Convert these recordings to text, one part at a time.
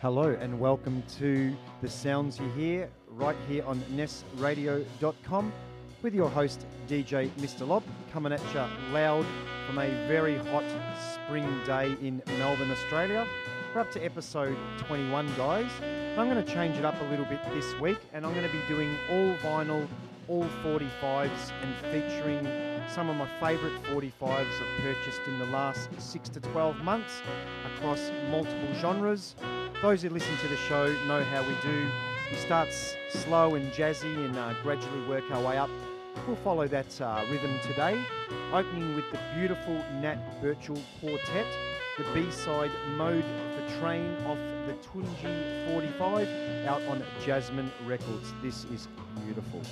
Hello and welcome to the sounds you hear right here on nessradio.com with your host DJ Mr. Lob coming at you loud from a very hot spring day in Melbourne, Australia. We're up to episode 21, guys. I'm going to change it up a little bit this week and I'm going to be doing all vinyl, all 45s and featuring some of my favourite 45s I've purchased in the last 6 to 12 months across multiple genres. Those who listen to the show know how we do. We start slow and jazzy and uh, gradually work our way up. We'll follow that uh, rhythm today, opening with the beautiful Nat Birchall Quartet, the B-side Mode for Trane off the Tunji 45 out on Jasmine Records. This is beautiful.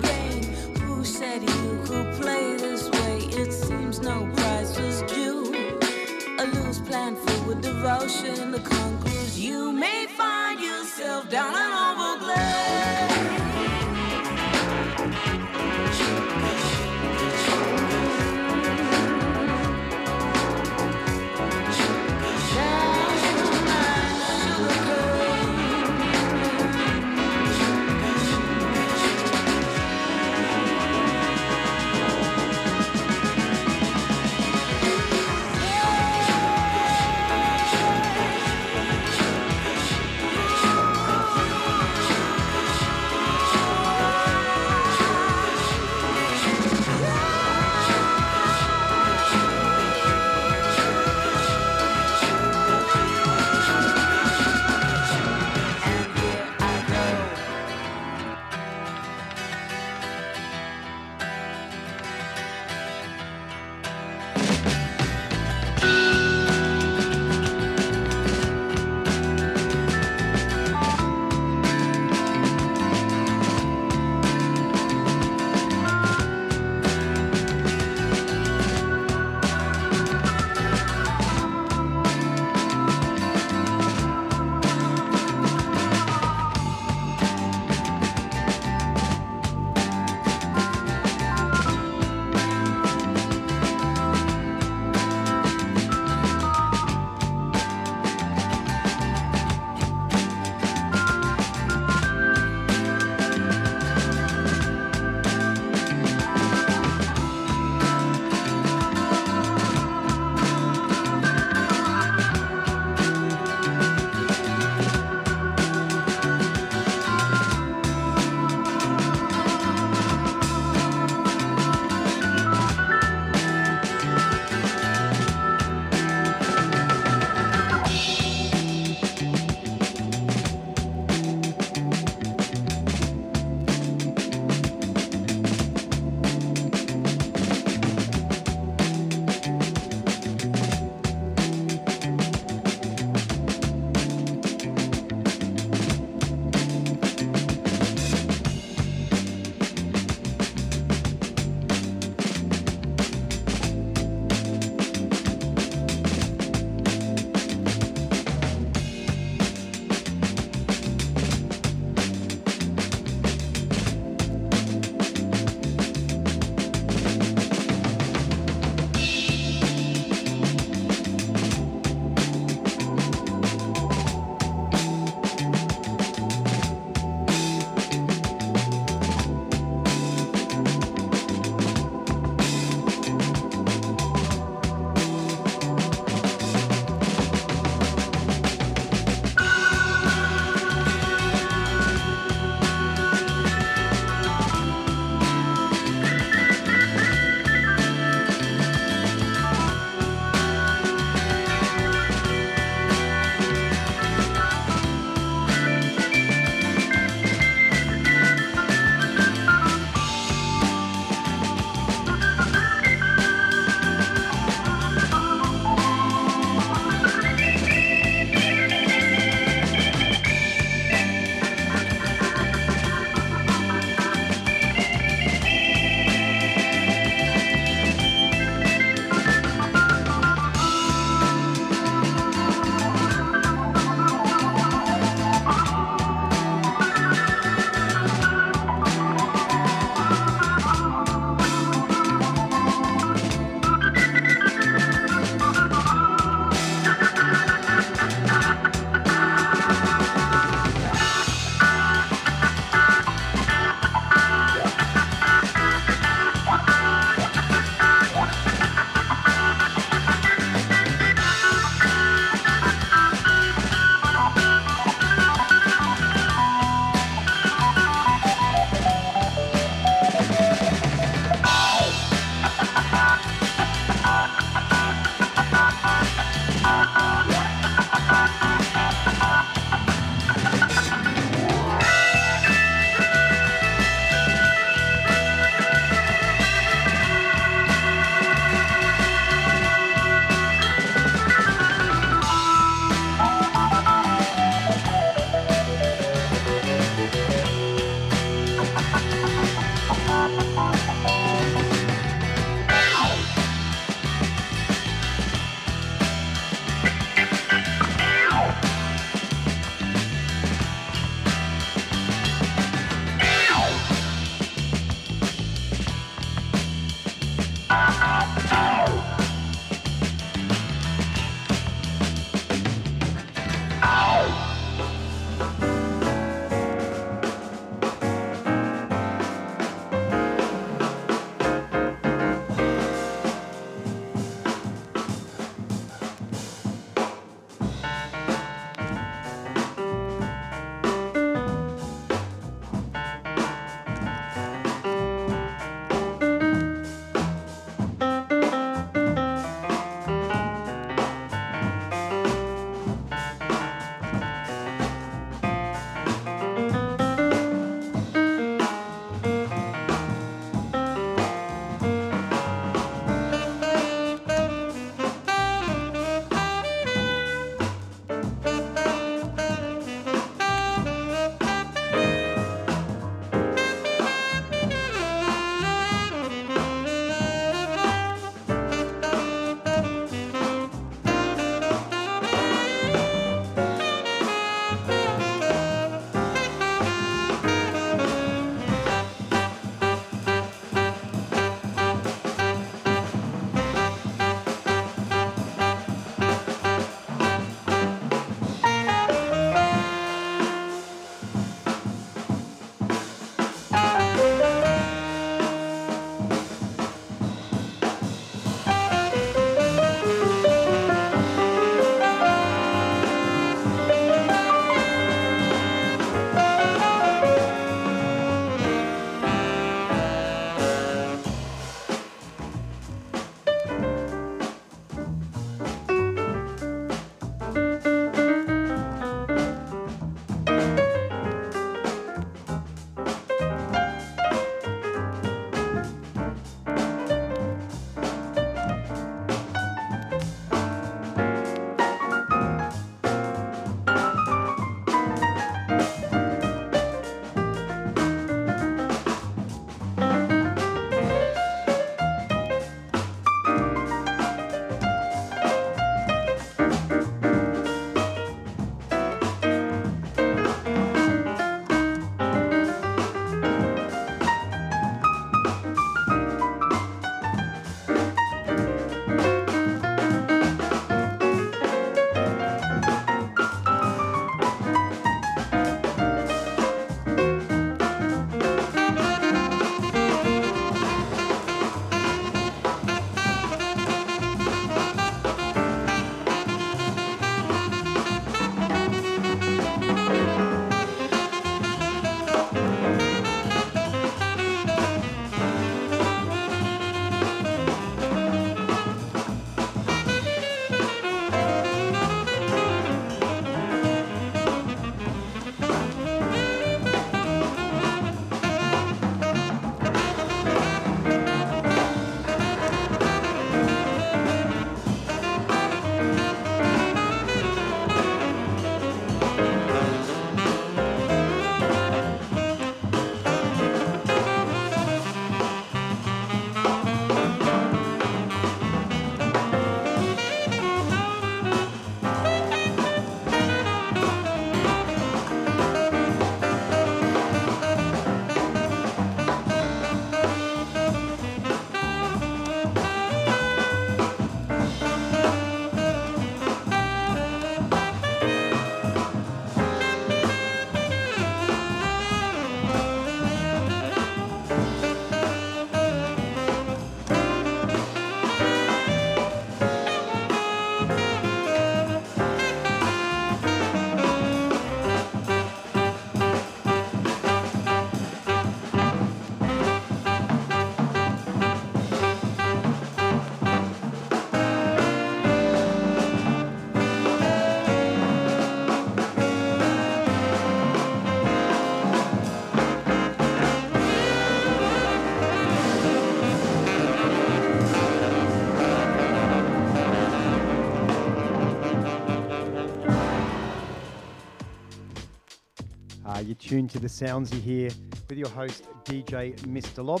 Tuned to the sounds you hear with your host, DJ Mr. Lob.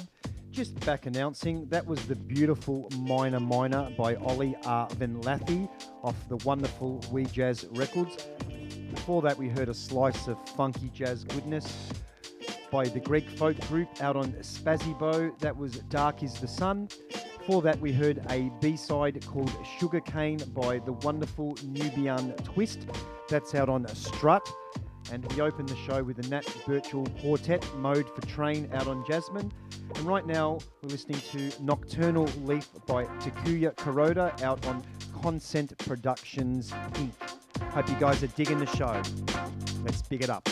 Just back announcing that was the beautiful Minor Minor by Ollie R. Van Lathy off the wonderful We Jazz Records. Before that, we heard a slice of funky jazz goodness by the Greg Foat Group out on Spazibo. That was Dark is the Sun. Before that, we heard a B side called Sugarcane by the wonderful Nubian Twist. That's out on Strut. And we opened the show with the Nat Birchall Quartet Mode for Trane out on Jasmine. And right now, we're listening to Nocturnal Leaf by Takuya Kuroda out on Consent Productions Inc. Hope you guys are digging the show. Let's big it up.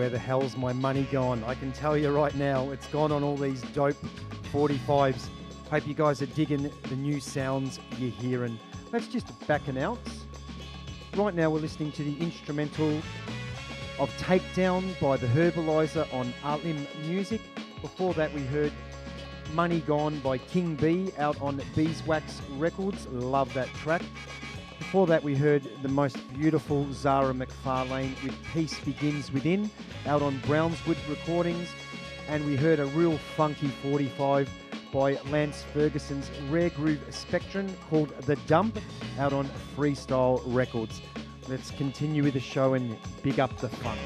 Where the hell's my money gone? I can tell you right now, it's gone on all these dope 45s. Hope you guys are digging the new sounds you're hearing. Let's just back and announce. Right now, we're listening to the instrumental of Takedown by the Herbaliser on Artlim Music. Before that, we heard Money Gone by King B out on Beeswax Records. Love that track. Before that, we heard the most beautiful Zara McFarlane with Peace Begins Within out on Brownswood Recordings. And we heard a real funky 45 by Lance Ferguson's Rare Groove Spectrum called The Dump out on Freestyle Records. Let's continue with the show and big up the fun.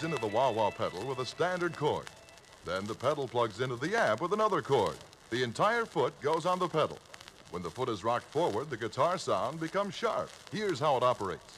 Plugs into the wah wah pedal with a standard cord. Then the pedal plugs into the amp with another cord. The entire foot goes on the pedal. When the foot is rocked forward, the guitar sound becomes sharp. Here's how it operates.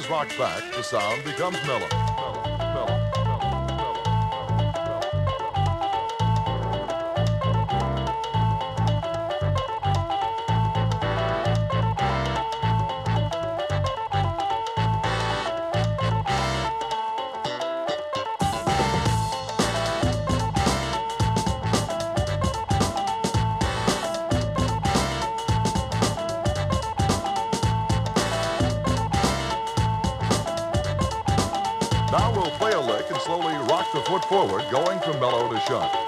Is rocked back, the sound becomes mellow, from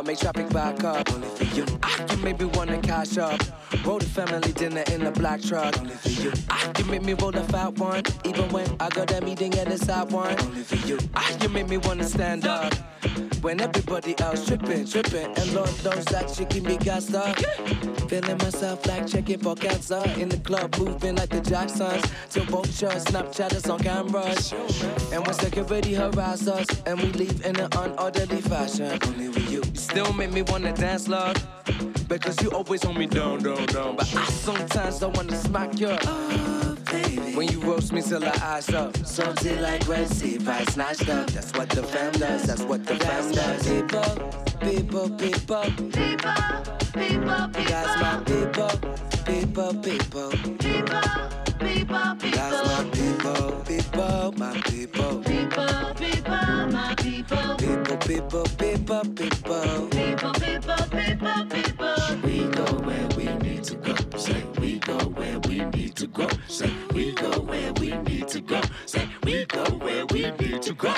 car, make traffic back up. Only for you. Ah, you make me wanna cash up. Roll the family dinner in the black truck. Only for you. Ah, you make me roll the fat one. Even when I got that meeting at the side one. Only for you. Ah, you make me wanna stand up. When everybody else tripping, tripping, and Lord knows that you keep me gassed up. Feeling myself like checking for cancer in the club, moving like the Jacksons. Till vultures, Snapchatters on cameras. And when security harass us, and we leave in an unorderly fashion. Only with you. You still make me wanna dance, love. Because you always hold me down, down, down. But I sometimes don't wanna smack you. Oh, baby. When you roast me till I eyes up. Something like Red Sea, I snatched up. That's what the fam does, that's what the fam does. People, people, people, people. That's my people, people, people. That's my people, people, my people. People, people, my people. People, people, people, people. People, people, people, people. We go where we need to go. Say we go where we need to go. Say we go where we need to go. Say we go where we need to go.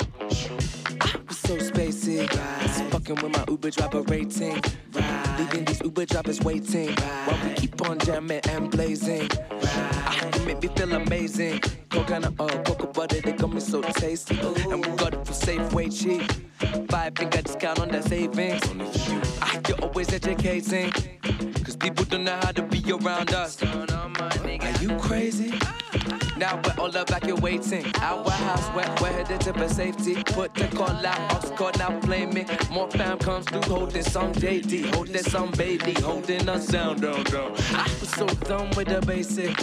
Fucking with my Uber driver rating. Right. Leaving these Uber drivers waiting. Right. While we keep on jamming and blazing. Right. You make me feel amazing. Coconut oil, cocoa butter, they got me so tasty. And we got it for safe, Safeway cheap. Five finger discount on that savings. I, you're always educating. Cause people don't know how to be around us. Are you crazy? Now we're all evacuating. Our house, we're, we're headed to for safety. Put the call out, ox call now blame me. More fam comes through, holding some JD, holding some baby, holding us down, down, down. I was so done with the basic.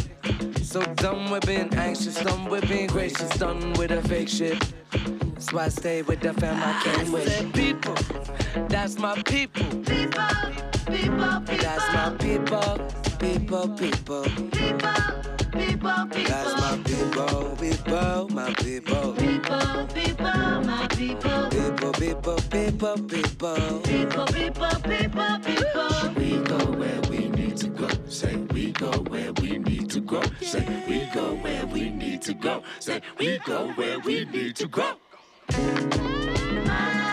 So done with being anxious, done with being gracious, done with the fake shit. Why I stay with the fam I came with. Said people, that's my people. People, people, people. That's my people, people, people, people. That's my people, people, my people. People, people, people, people, people. People, people, people, people. We go where we need to go. Say we go where we need to go. Say we go where we need to go. Say we go where we need to go. Yo,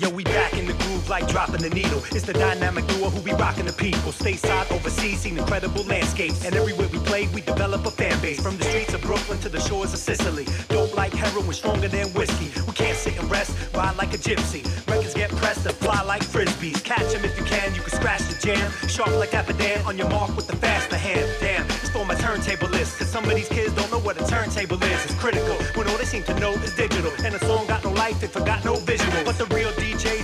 yo, we back in the groove like dropping the needle. It's the dynamic duo who be rocking the people. Stateside, overseas, seen incredible landscapes. And everywhere we play, we develop a fan base. From the streets of Brooklyn to the shores of Sicily. Dope like heroin, stronger than whiskey. We can't sit and rest, ride like a gypsy. Records get pressed and fly like frisbees. Catch 'em if you can, you can scratch the jam. Sharp like Apadan, on your mark with the faster hand. Damn, it's for my turntablist. Cause some of these kids don't know what a turntable is. It's critical when all they seem to know is digital. And a song got no life, they forgot no visual. But the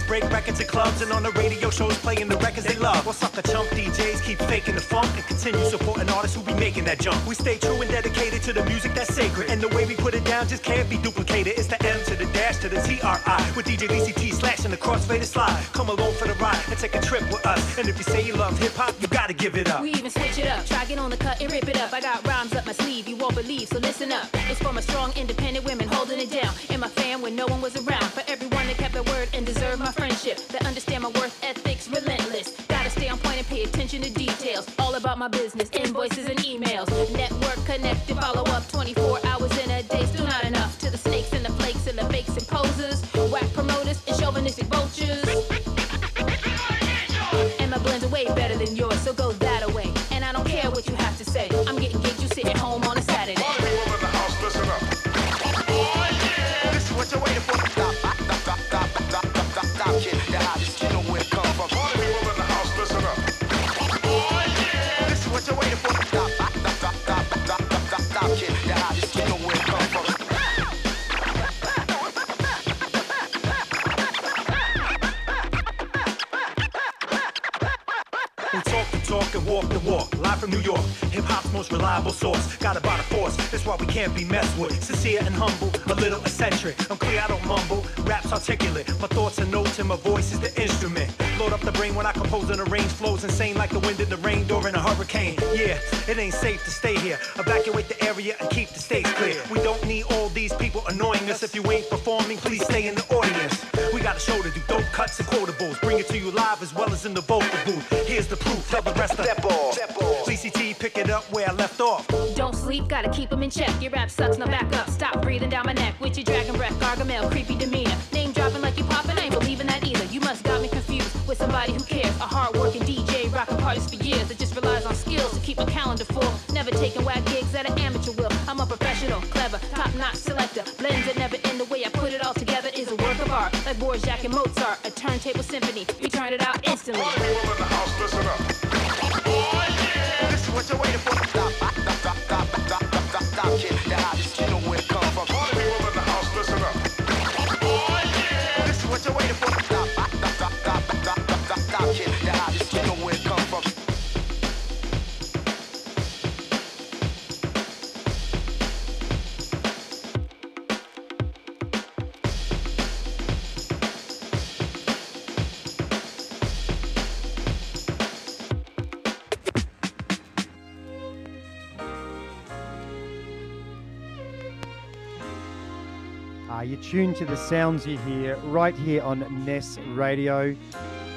break records at clubs and on the radio shows playing the records they love. While sucker chump DJs keep faking the funk and continue supporting artists who be making that jump. We stay true and dedicated to the music that's sacred. And the way we put it down just can't be duplicated. It's the M to the dash to the TRI with DJ DCT slashing the crossfader slide. Come along for the ride and take a trip with us. And if you say you love hip hop, you gotta give it up. We even switch it up. Try get on the cut and rip it up. I got rhymes up my sleeve, you won't believe, so listen up. It's for my strong, independent women holding it down. And my fam when no one was around. For everyone that kept their word and deserved my friendship. That understand my worth ethics relentless. Gotta stay on point and pay attention to details. All about my business, invoices and emails. Network connected, follow up 24 hours in a day. Still not enough to the snakes and the flakes and the fakes and posers. Whack promoters and chauvinistic vultures. And my blends are way better than yours, so go that away. From New York, hip hop's most reliable source. Got by the force, that's why we can't be messed with. Sincere and humble, a little eccentric. I'm clear, I don't mumble. Rap's articulate, my thoughts are notes and my voice is the instrument. Load up the brain when I compose and arrange flows insane like the wind in the rain during a hurricane. Yeah, it ain't safe to stay here. Evacuate the area and keep the stage clear. We don't need all these people annoying us. If you ain't performing, please stay in the audience. We got a show to do, dope cuts and quotables. Bring it to you live as well as in the vocal booth. Here's the proof, tell the rest of step off. CCT, pick it up where I left off. Don't sleep, gotta keep 'em in check. Your rap sucks, now back up. Stop breathing down my neck with your dragon breath, gargamel, creepy demeanor. Name dropping like you popping, I ain't believing that either. You must got me confused with somebody who cares. A hard working DJ, rocking parties for years that just relies on skills to keep my calendar full. Never taking whack gigs at an amateur will. I'm a professional, clever, top notch selector. Borjak and Mozart, a turntable symphony. We turn it out instantly. Tuned to the sounds you hear right here on Ness Radio.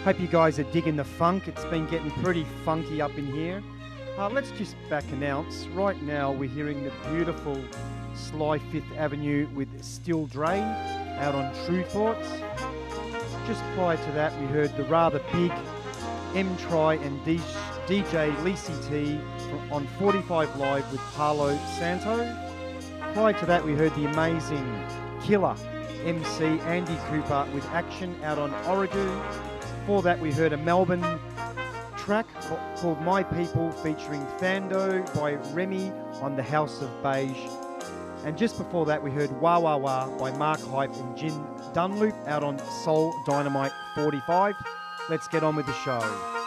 Hope you guys are digging the funk. It's been getting pretty funky up in here. Uh, let's just back announce. Right now, we're hearing the beautiful Sly Fifth Avenue with Still Dre out on Tru Thoughts. Just prior to that, we heard the rather big M Try and D- DJ Lisi T on 45 Live with Palo Santo. Prior to that, we heard the amazing Killer MC Andy Cooper with Action out on Origu. Before that, we heard a Melbourne track called My People featuring Thando by Remi on the House of Beige. And just before that, we heard Wah Wah Wah by Mark Hype and Jim Dunloop out on Soul Dynamite 45. Let's get on with the show.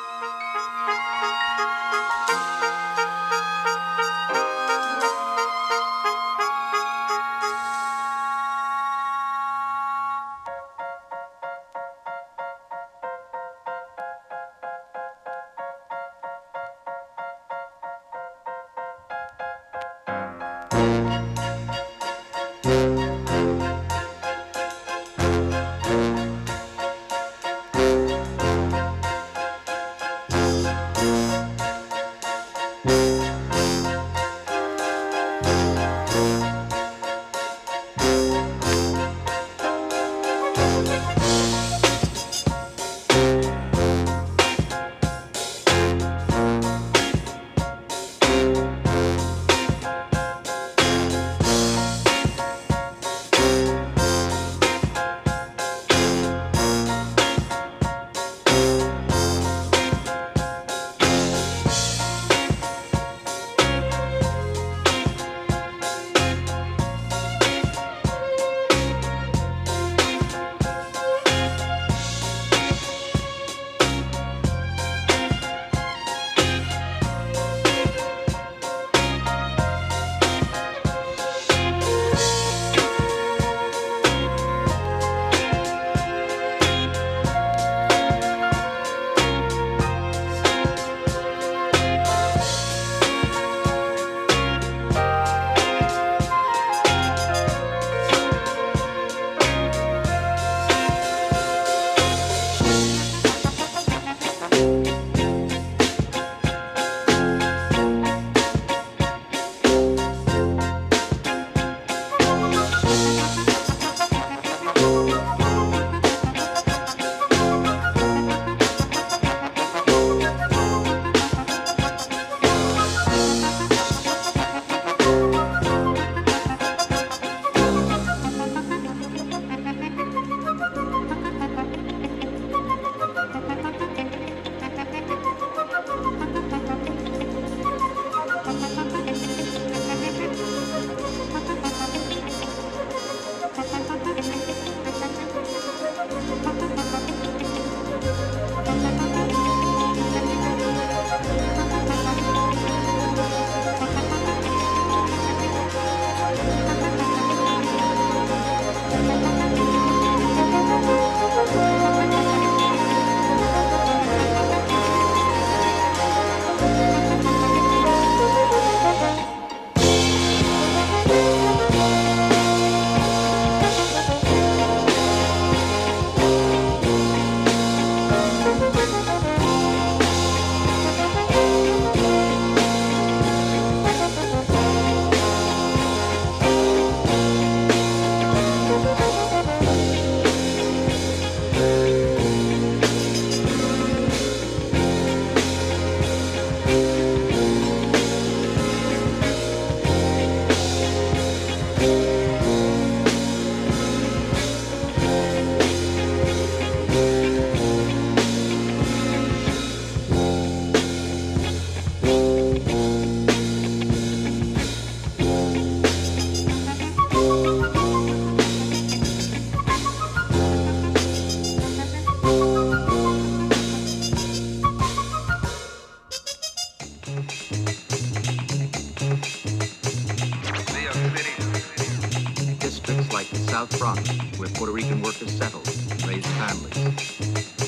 South Bronx, where Puerto Rican workers settled, and raised families.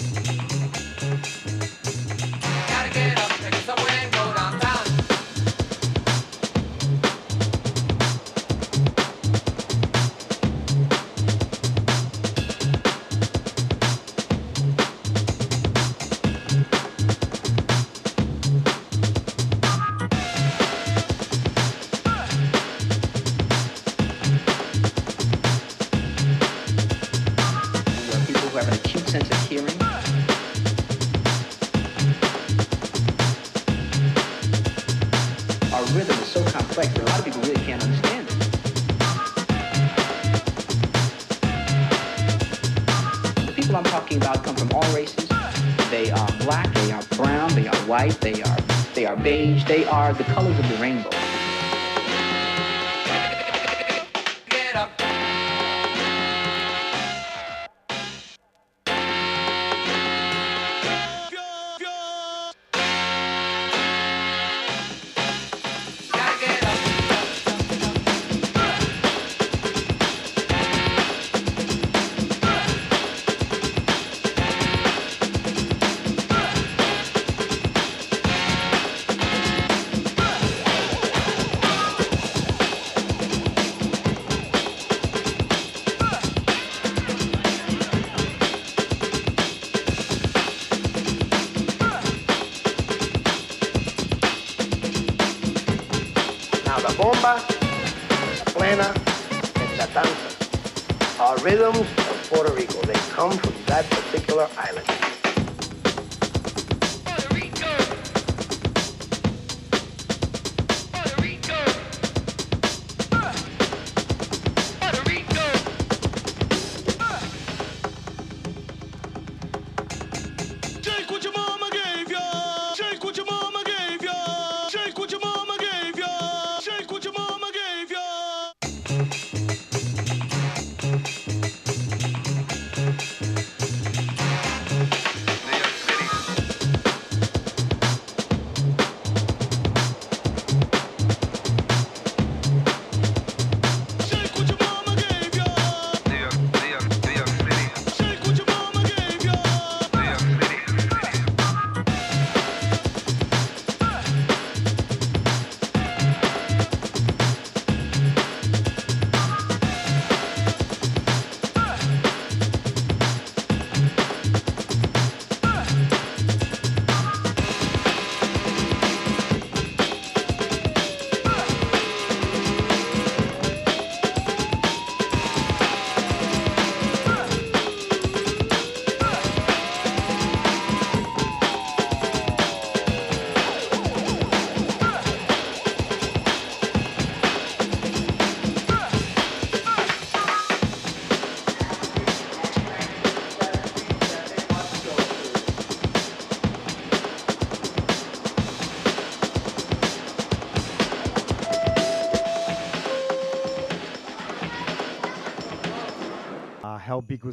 That particular island.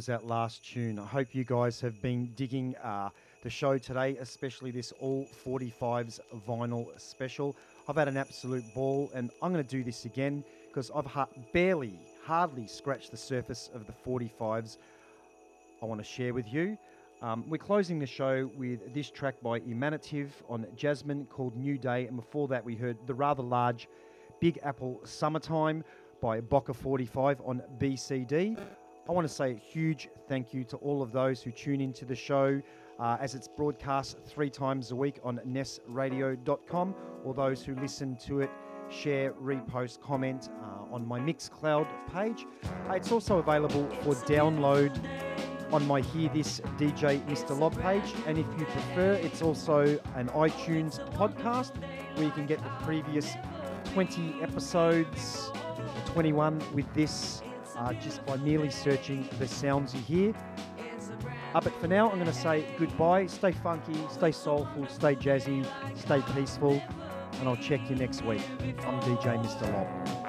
Was that last tune? I hope you guys have been digging uh, the show today, especially this All 45s vinyl special. I've had an absolute ball, and I'm going to do this again because I've ha- barely, hardly scratched the surface of the 45s I want to share with you. Um, we're closing the show with this track by Emanative on Jasmine called New Day, and before that, we heard the rather large Big Apple Summertime by Boca 45 on BCD. I want to say a huge thank you to all of those who tune into the show uh, as it's broadcast three times a week on nessradio.com, or those who listen to it, share, repost, comment uh, on my Mixcloud page. Uh, it's also available for download on my Hearthis DJ Mr. Lob page. And if you prefer, it's also an iTunes podcast where you can get the previous 20 episodes, 21 with this, uh, just by merely searching the sounds you hear. But for now, I'm going to say goodbye. Stay funky, stay soulful, stay jazzy, stay peaceful, and I'll check you next week. I'm DJ Mr. Lob.